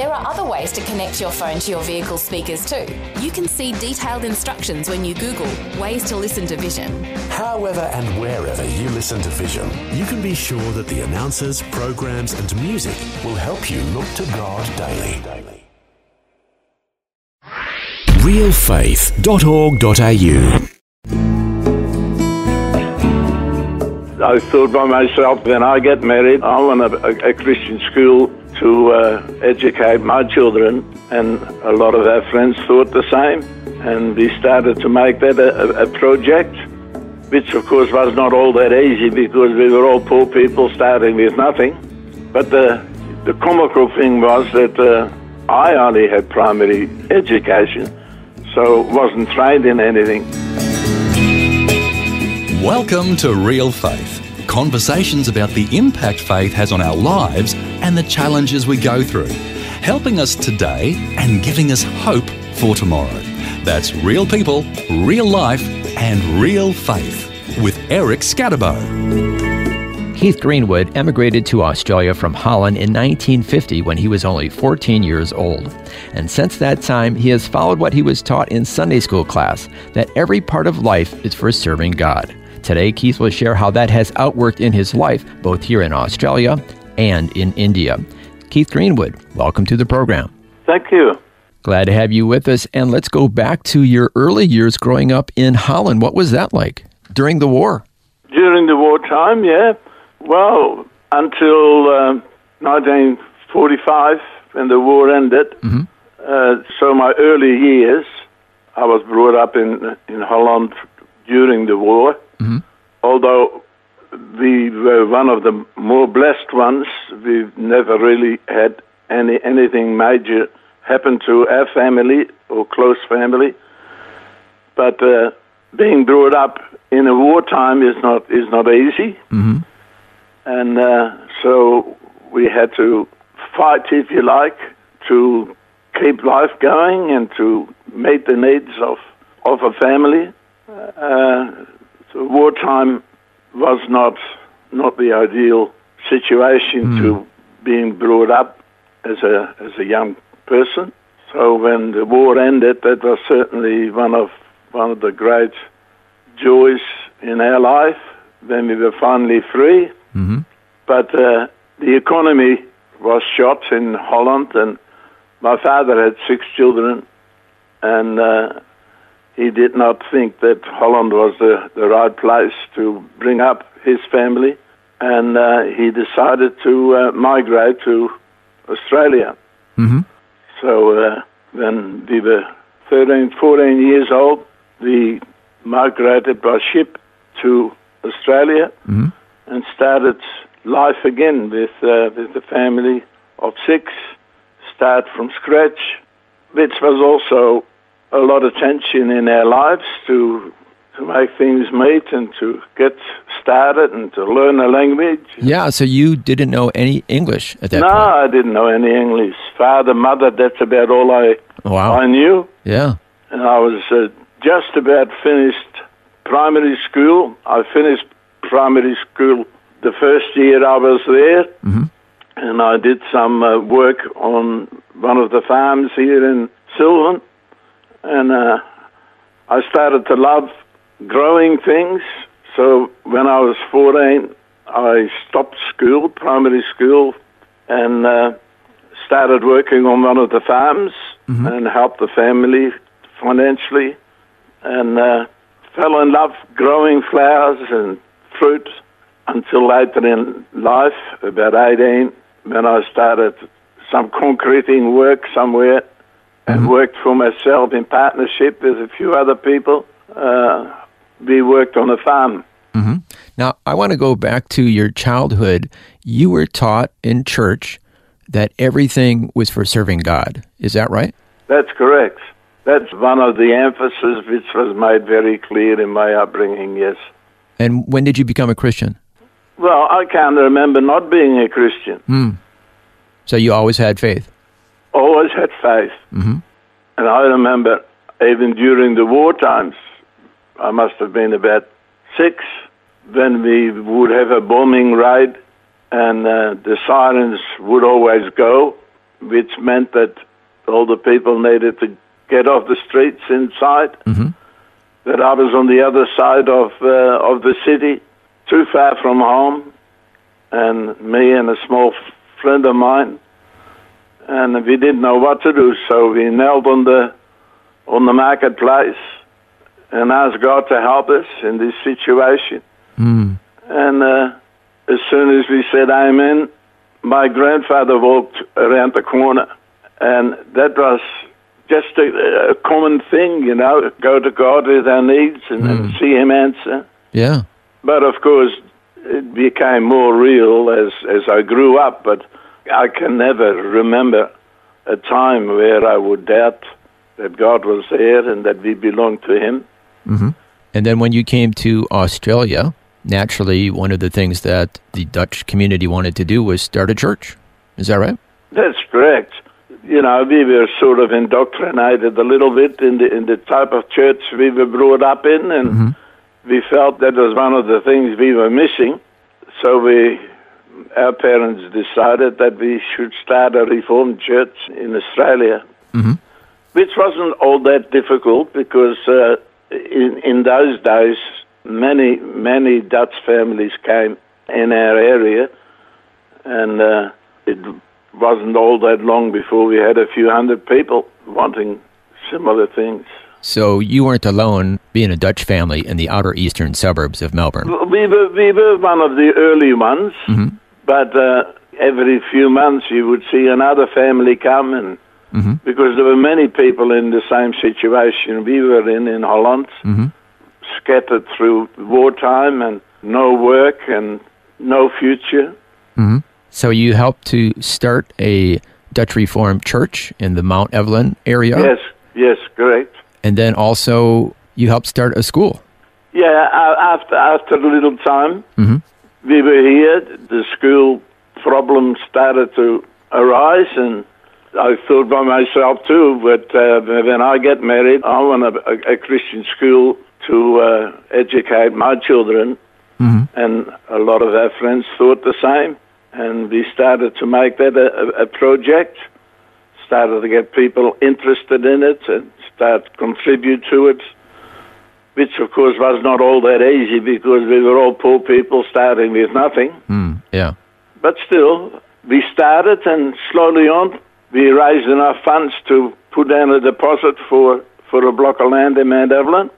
There are other ways to connect your phone to your vehicle speakers too. You can see detailed instructions when you Google ways to listen to Vision. However and wherever you listen to Vision, you can be sure that the announcers, programs, and music will help you look to God daily. realfaith.org.au I thought by myself, when I get married, I want a, a, Christian school to uh, educate my children. And a lot of our friends thought the same. And we started to make that a, a project, which of course was not all that easy because we were all poor people starting with nothing. But the, the comical thing was that uh, I only had primary education, so wasn't trained in anything. Welcome to Real Faith conversations about the impact faith has on our lives and the challenges we go through, helping us today and giving us hope for tomorrow. That's real people, real life, and real faith with Eric Skattebo. Keith Greenwood emigrated to Australia from Holland in 1950 when he was only 14 years old. And since that time, he has followed what he was taught in Sunday school class that every part of life is for serving God. Today, Keith will share how that has outworked in his life, both here in Australia and in India. Keith Greenwood, welcome to the program. Thank you. Glad to have you with us. And let's go back to your early years growing up in Holland. What was that like during the war? During the wartime, yeah. Well, until uh, 1945, when the war ended. Mm-hmm. Uh, so my early years, I was brought up in in Holland during the war. Mm-hmm. Although we were one of the more blessed ones, we've never really had any anything major happen to our family or close family. But uh, being brought up in a wartime is not is not easy, mm-hmm. and uh, so we had to fight, if you like, to keep life going and to meet the needs of of a family. Uh, so wartime was not not the ideal situation mm. to being brought up as a as a young person. So when the war ended, that was certainly one of one of the great joys in our life when we were finally free. Mm-hmm. But uh, the economy was shot in Holland, and my father had six children, and uh, he did not think that Holland was the, the right place to bring up his family, and uh, he decided to uh, migrate to Australia. Mm-hmm. So uh, when we were 13, 14 years old, we migrated by ship to Australia mm-hmm. and started life again with, uh, with a family of six, start from scratch, which was also a lot of tension in our lives to to make things meet and to get started and to learn the language. Yeah, so you didn't know any English at that no, point? No, I didn't know any English. Father, mother, that's about all I wow. I knew. Yeah. And I was uh, just about finished primary school. I finished primary school the first year I was there. Mm-hmm. And I did some uh, work on one of the farms here in Silvan and uh, I started to love growing things. So when I was 14, I stopped school, primary school, and uh, started working on one of the farms mm-hmm. and helped the family financially, and uh, fell in love growing flowers and fruit until later in life, about 18, when I started some concreting work somewhere and mm-hmm. worked for myself in partnership with a few other people. Uh, we worked on a farm. Mm-hmm. Now, I want to go back to your childhood. You were taught in church that everything was for serving God. Is that right? That's correct. That's one of the emphases which was made very clear in my upbringing, yes. And when did you become a Christian? Well, I can't remember not being a Christian. So you always had faith. Always had faith. Mm-hmm. And I remember even during the war times, I must have been about six, when we would have a bombing raid and uh, the sirens would always go, which meant that all the people needed to get off the streets inside. That I was on the other side of uh, of the city, too far from home, and me and a small friend of mine, and we didn't know what to do, so we knelt on the on the marketplace and asked God to help us in this situation. And uh, as soon as we said Amen, my grandfather walked around the corner, and that was just a, a common thing, you know, go to God with our needs and, and see Him answer. Yeah. But of course, it became more real as, as I grew up, but I can never remember a time where I would doubt that God was there and that we belonged to Him. Mm-hmm. And then when you came to Australia, naturally, one of the things that the Dutch community wanted to do was start a church. Is that right? That's correct. You know, we were sort of indoctrinated a little bit in the in the type of church we were brought up in, and mm-hmm. we felt that was one of the things we were missing. So we, our parents decided that we should start a Reformed church in Australia, which wasn't all that difficult because uh, in in those days many many Dutch families came in our area, and uh, it wasn't all that long before we had a few hundred people wanting similar things. So you weren't alone being a Dutch family in the outer eastern suburbs of Melbourne. We were, we were one of the early ones, but uh, every few months you would see another family come, and mm-hmm. because there were many people in the same situation we were in in Holland, mm-hmm. scattered through wartime and no work and no future. Mm-hmm. So you helped to start a Dutch Reformed church in the Mount Evelyn area. Yes, yes, correct. And then also you helped start a school. Yeah, after after a little time, we were here. The school problems started to arise, and I thought by myself too. But uh, when I get married, I want a, a, Christian school to uh, educate my children, and a lot of our friends thought the same. And we started to make that a, a, a project. Started to get people interested in it and start contribute to it which of course was not all that easy because we were all poor people starting with nothing. Mm, yeah. But still, we started and slowly on we raised enough funds to put down a deposit for, for a block of land in Mount Evelyn.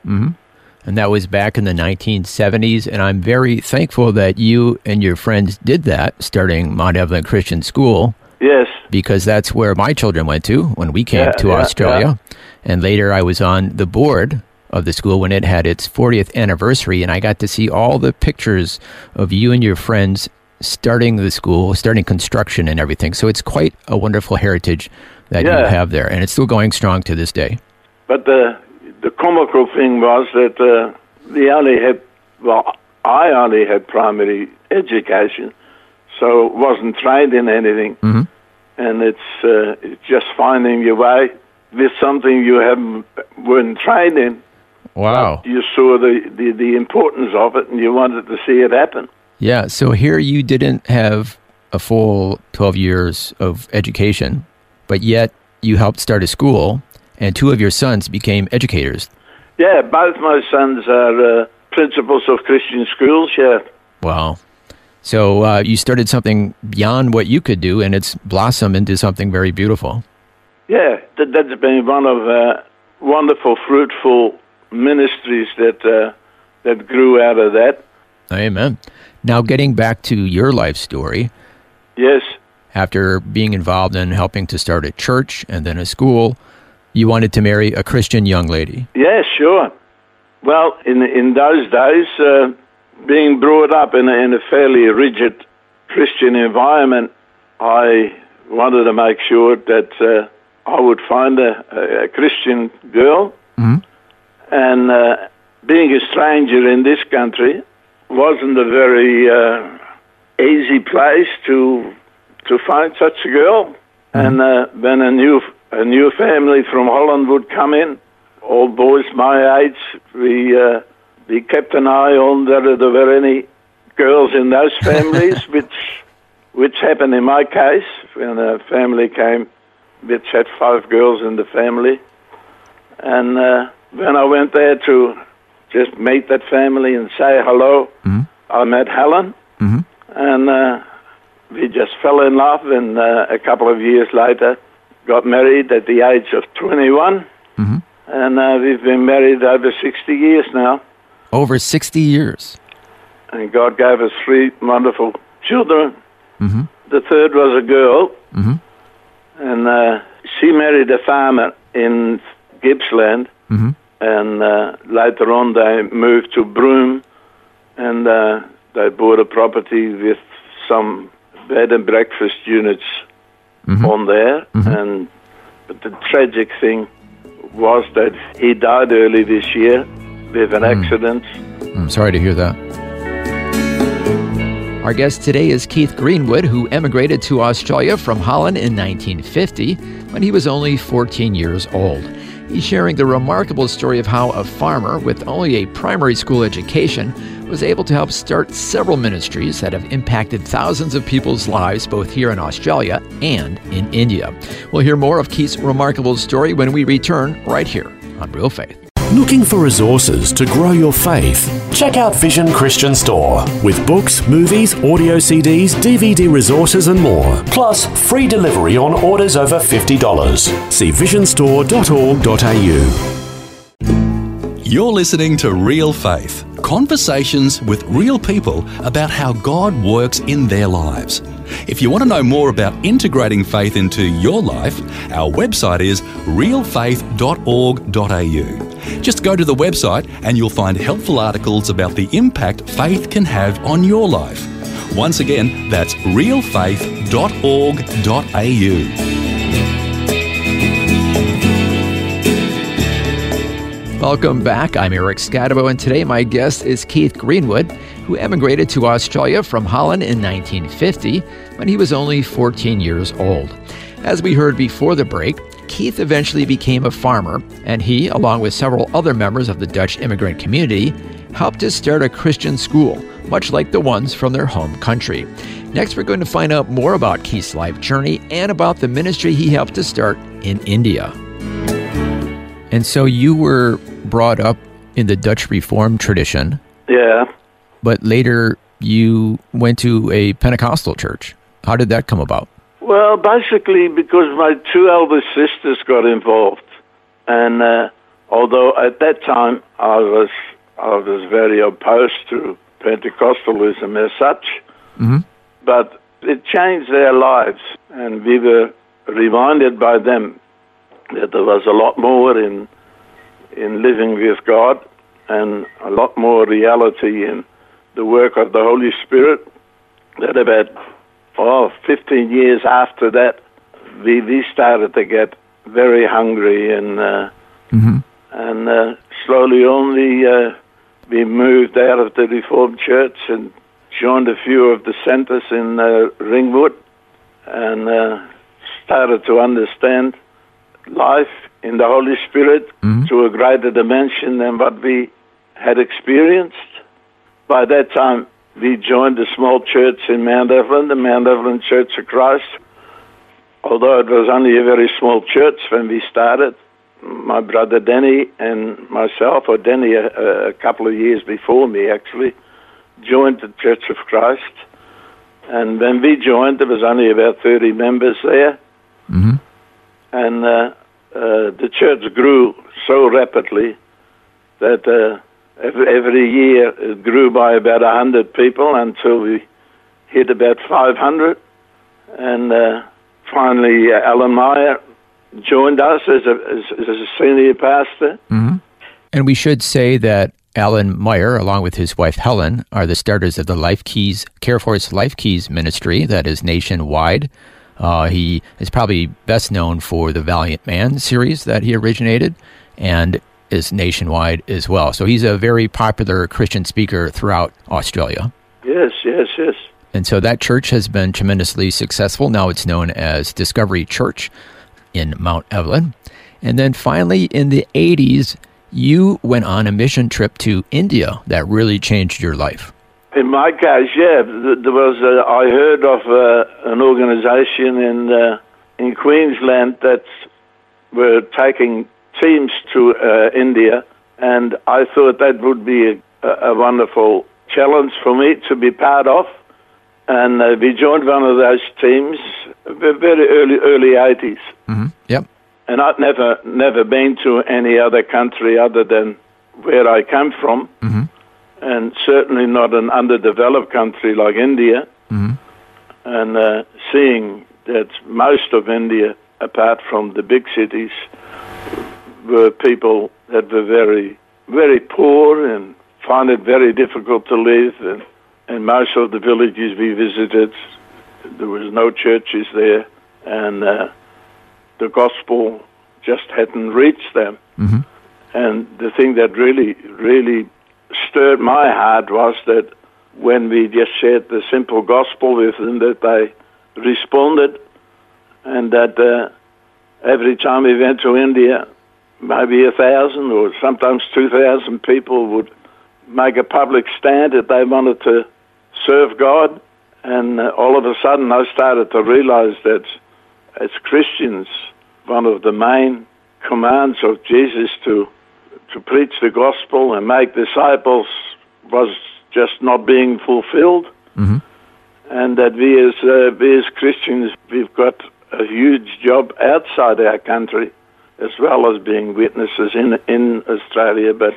And that was back in the 1970s. And I'm very thankful that you and your friends did that, starting Mount Evelyn Christian School, Yes, because that's where my children went to when we came Yeah, to yeah, Australia. And later I was on the board of the school when it had its 40th anniversary. And I got to see all the pictures of you and your friends starting the school, starting construction and everything. So it's quite a wonderful heritage that you have there. And it's still going strong to this day. but the, the comical thing was that uh, we only had, well, I only had primary education, so wasn't trained in anything. And it's, uh, it's just finding your way with something you haven't weren't trained in. Wow. You saw the, the, the importance of it and you wanted to see it happen. Yeah. So here you didn't have a full 12 years of education, but yet you helped start a school, and two of your sons became educators. Yeah, both my sons are uh, principals of Christian schools, yeah. Wow. So uh, you started something beyond what you could do, and it's blossomed into something very beautiful. Yeah, that, that's been one of uh, wonderful, fruitful ministries that, uh, that grew out of that. Amen. Now, getting back to your life story, Yes, after being involved in helping to start a church and then a school, you wanted to marry a Christian young lady. yeah, sure. Well, in, in those days, uh, being brought up in a, in a fairly rigid Christian environment, I wanted to make sure that uh, I would find a, a, a Christian girl. And uh, being a stranger in this country, wasn't a very uh, easy place to to find such a girl. And uh, when a new a new family from Holland would come in, all boys my age, we uh, we kept an eye on whether there were any girls in those families, which which happened in my case when a family came which had five girls in the family. And uh, when I went there to just meet that family and say hello, I met Helen, and uh, we just fell in love. And uh, a couple of years later, got married at the age of 21, and uh, we've been married over 60 years now. Over 60 years. And God gave us three wonderful children. The third was a girl, and uh, she married a farmer in Gippsland. Later on, they moved to Broome, and uh, they bought a property with some bed and breakfast units mm-hmm. on there. Mm-hmm. And but the tragic thing was that he died early this year with an mm. accident. I'm sorry to hear that. Our guest today is Keith Greenwood, who emigrated to Australia from Holland in 1950 when he was only 14 years old. He's sharing the remarkable story of how a farmer with only a primary school education was able to help start several ministries that have impacted thousands of people's lives both here in Australia and in India. We'll hear more of Keith's remarkable story when we return right here on Real Faith. Looking for resources to grow your faith? Check out Vision Christian Store with books, movies, audio CDs, DVD resources, and more. Plus, free delivery on orders over $50. See visionstore.org.au. You're listening to Real Faith conversations with real people about how God works in their lives. If you want to know more about integrating faith into your life, our website is realfaith.org.au. Just go to the website and you'll find helpful articles about the impact faith can have on your life. Once again, that's realfaith.org.au. Welcome back. I'm Eric Skattebo, and today my guest is Keith Greenwood, who emigrated to Australia from Holland in 1950 when he was only 14 years old. As we heard before the break, Keith eventually became a farmer, and he, along with several other members of the Dutch immigrant community, helped to start a Christian school, much like the ones from their home country. Next, we're going to find out more about Keith's life journey and about the ministry he helped to start in India. And so you were brought up in the Dutch Reformed tradition, Yeah. but later you went to a Pentecostal church. How did that come about? Well, basically because my two elder sisters got involved, and uh, although at that time I was I was very opposed to Pentecostalism as such, but it changed their lives, and we were reminded by them that there was a lot more in in living with God, and a lot more reality in the work of the Holy Spirit. That about oh, 15 years after that, we, we started to get very hungry and uh, and uh, slowly only we, uh, we moved out of the Reformed Church and joined a few of the centers in uh, Ringwood and uh, started to understand life in the Holy Spirit to a greater dimension than what we had experienced. By that time, we joined a small church in Mount Evelyn, the Mount Evelyn Church of Christ. Although it was only a very small church when we started, my brother Denny and myself, or Denny a, a couple of years before me actually, joined the Church of Christ. And when we joined, there was only about 30 members there. And uh, uh, the church grew so rapidly that uh, every, every year it grew by about 100 people until we hit about 500. And uh, finally, uh, Alan Meyer joined us as a, as, as a senior pastor. And we should say that Alan Meyer, along with his wife Helen, are the starters of the Life Keys Care Force Life Keys ministry that is nationwide. Uh, he is probably best known for the Valiant Man series that he originated, and is nationwide as well. So he's a very popular Christian speaker throughout Australia. Yes, yes, yes. And so that church has been tremendously successful. Now it's known as Discovery Church in Mount Evelyn. And then finally, in the 80s, you went on a mission trip to India that really changed your life. In my case, yeah, there was. A, I heard of uh, an organisation in uh, in Queensland that were taking teams to uh, India, and I thought that would be a, a, wonderful challenge for me to be part of. And uh, we joined one of those teams, very early early 80s. Mm-hmm. Yep. And I'd never never been to any other country other than where I come from. Mm-hmm and certainly not an underdeveloped country like India. Mm-hmm. And uh, seeing that most of India, apart from the big cities, were people that were very, very poor and found it very difficult to live. And, and most of the villages we visited, there was no churches there, and uh, the gospel just hadn't reached them. Mm-hmm. And the thing that really, really stirred my heart was that when we just shared the simple gospel with them, that they responded, and that uh, every time we went to India, maybe a thousand or sometimes two thousand people would make a public stand that they wanted to serve God, and uh, all of a sudden I started to realize that as Christians, one of the main commands of Jesus to to preach the gospel and make disciples was just not being fulfilled. Mm-hmm. And that we as, uh, we as Christians, we've got a huge job outside our country as well as being witnesses in, in Australia. But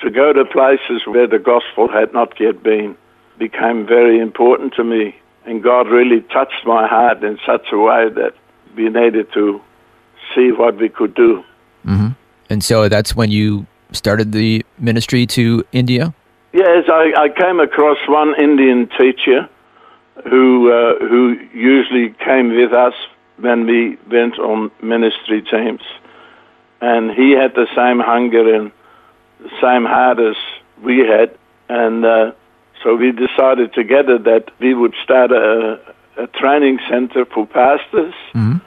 to go to places where the gospel had not yet been became very important to me. And God really touched my heart in such a way that we needed to see what we could do. Mm-hmm. And so that's when you started the ministry to India? Yes, I, I came across one Indian teacher who uh, who usually came with us when we went on ministry teams, and he had the same hunger and the same heart as we had, and uh, so we decided together that we would start a, a training center for pastors. Mm-hmm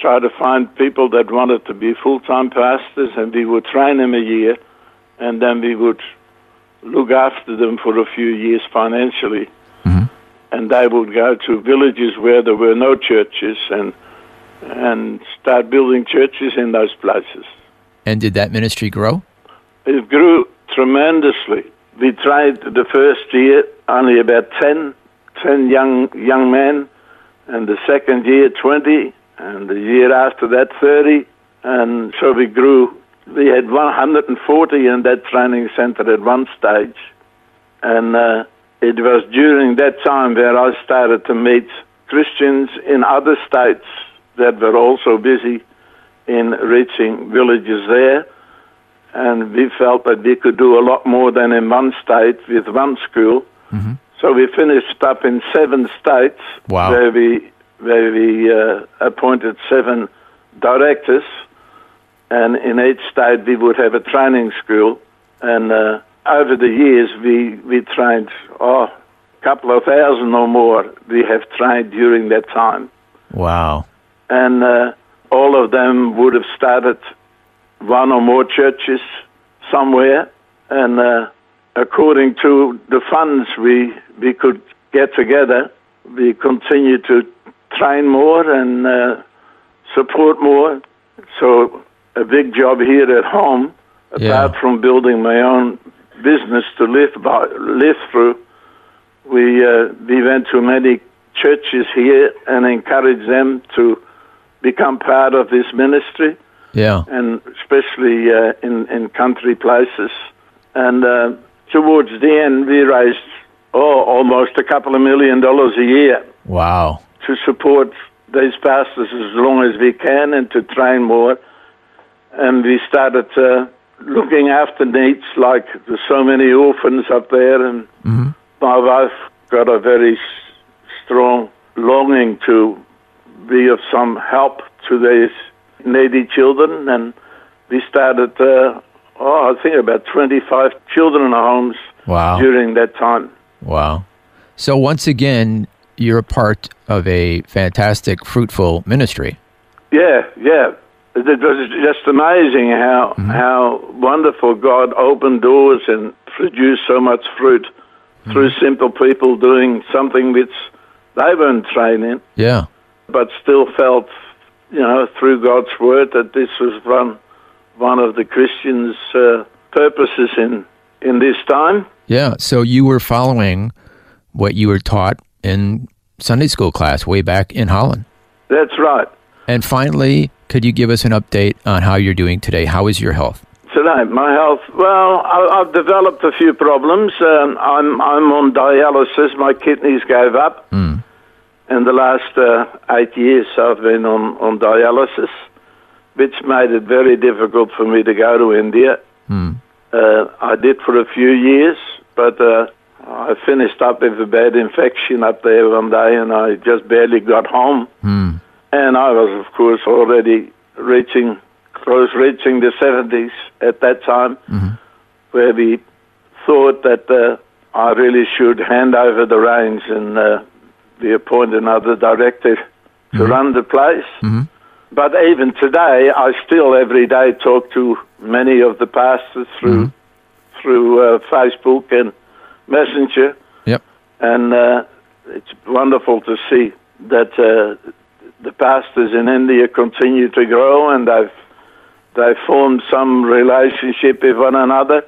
try to find people that wanted to be full-time pastors, and we would train them a year, and then we would look after them for a few years financially. Mm-hmm. And they would go to villages where there were no churches and and start building churches in those places. And did that ministry grow? It grew tremendously. We tried the first year only about 10, 10 young young men, and the second year 20, and the year after that 30, and so we grew. We had 140 in that training center at one stage, and uh, it was during that time where I started to meet Christians in other states that were also busy in reaching villages there. And we felt that we could do a lot more than in one state with one school. Mm-hmm. So we finished up in seven states wow. where we where we uh, appointed seven directors, and in each state we would have a training school. And uh, over the years, we, we trained oh, a couple of thousand or more we have trained during that time. Wow. And uh, all of them would have started one or more churches somewhere. And uh, according to the funds we, we could get together, we continued to train more and uh, support more. So a big job here at home, yeah. apart from building my own business to live by, live through. We uh, we went to many churches here and encouraged them to become part of this ministry. Yeah, and especially uh, in in country places. And uh, towards the end, we raised oh almost a couple of million dollars a year. Wow to support these pastors as long as we can and to train more. And we started uh, looking after needs, like there's so many orphans up there, and mm-hmm. my wife got a very strong longing to be of some help to these needy children, and we started uh, oh, I think about 25 children in our homes Wow. during that time. Wow. So once again, you're a part of a fantastic, fruitful ministry. Yeah, yeah. It was just amazing how how wonderful God opened doors and produced so much fruit through simple people doing something which they weren't trained in, Yeah. but still felt, you know, through God's word that this was one one of the Christians' uh, purposes in in this time. Yeah. So you were following what you were taught in Sunday school class way back in Holland. That's right. And finally, could you give us an update on how you're doing today? How is your health? Today, my health. Well, I, I've developed a few problems. Um, I'm I'm on dialysis. My kidneys gave up. Mm. In the last uh, eight years, I've been on on dialysis, which made it very difficult for me to go to India. Mm. Uh, I did for a few years, but uh, I finished up with a bad infection up there one day, and I just barely got home. Mm. And I was, of course, already reaching, close reaching the 70s at that time, where we thought that uh, I really should hand over the reins and uh, we appoint another director to run the place. But even today, I still every day talk to many of the pastors through through uh, Facebook and Messenger Yep. and uh, it's wonderful to see that uh, the pastors in India continue to grow, and they've they've formed some relationship with one another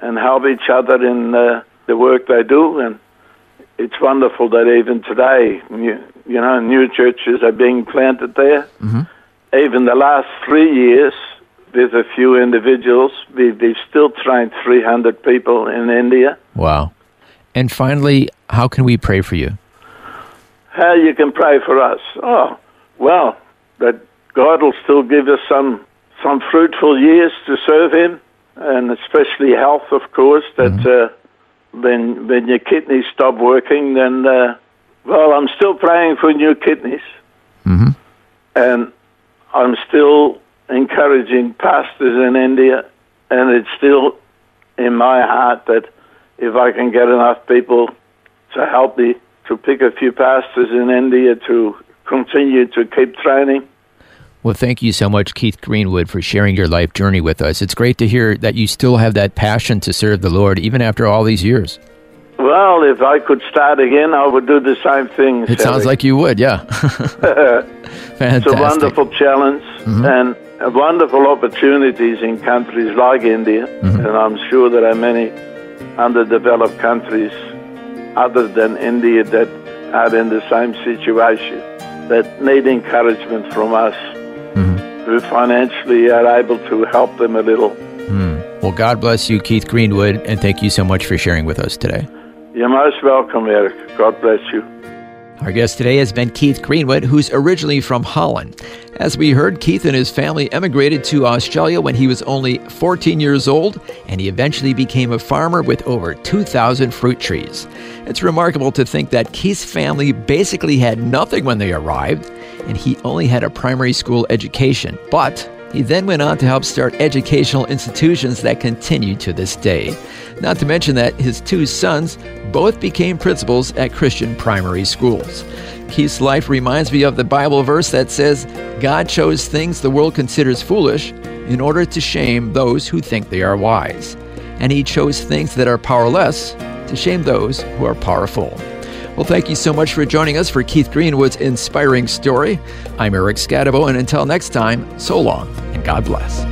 and help each other in uh, the work they do, and it's wonderful that even today, new, you know, new churches are being planted there. Even the last three years, with a few individuals, we, we've still trained 300 people in India. Wow. And finally, how can we pray for you? how you can pray for us. Oh, well, that God will still give us some some fruitful years to serve Him, and especially health, of course. That uh, when when your kidneys stop working, then uh, well, I'm still praying for new kidneys, Mhm. and I'm still encouraging pastors in India, and it's still in my heart that if I can get enough people to help me to pick a few pastors in India to continue to keep training. Well, thank you so much, Keith Greenwood, for sharing your life journey with us. It's great to hear that you still have that passion to serve the Lord, even after all these years. Well, if I could start again, I would do the same thing. It sounds like you would, yeah. it's a wonderful challenge and uh, wonderful opportunities in countries like India, mm-hmm. and I'm sure there are many underdeveloped countries other than India that are in the same situation that need encouragement from us mm-hmm. who financially are able to help them a little. Mm. Well, God bless you, Keith Greenwood, and thank you so much for sharing with us today. You're most welcome, Eric. God bless you. Our guest today has been Keith Greenwood, who's originally from Holland. As we heard, Keith and his family emigrated to Australia when he was only 14 years old, and he eventually became a farmer with over 2,000 fruit trees. It's remarkable to think that Keith's family basically had nothing when they arrived, and he only had a primary school education. But he then went on to help start educational institutions that continue to this day. Not to mention that his two sons both became principals at Christian primary schools. Keith's life reminds me of the Bible verse that says, God chose things the world considers foolish in order to shame those who think they are wise. And he chose things that are powerless to shame those who are powerful. Well, thank you so much for joining us for Keith Greenwood's inspiring story. I'm Eric Skattebo, and until next time, so long and God bless.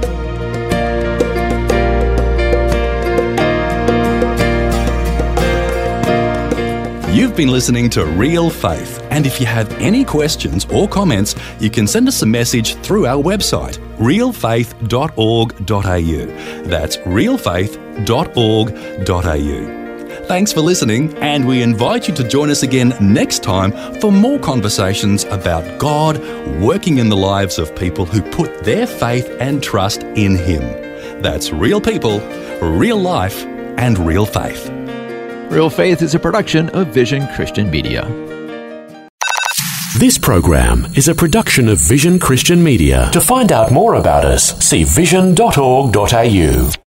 You've been listening to Real Faith, and if you have any questions or comments, you can send us a message through our website, realfaith.org.au. That's realfaith.org.au. Thanks for listening, and we invite you to join us again next time for more conversations about God working in the lives of people who put their faith and trust in Him. That's real people, real life, and real faith. Real Faith is a production of Vision Christian Media. This program is a production of Vision Christian Media. To find out more about us, see vision.org.au.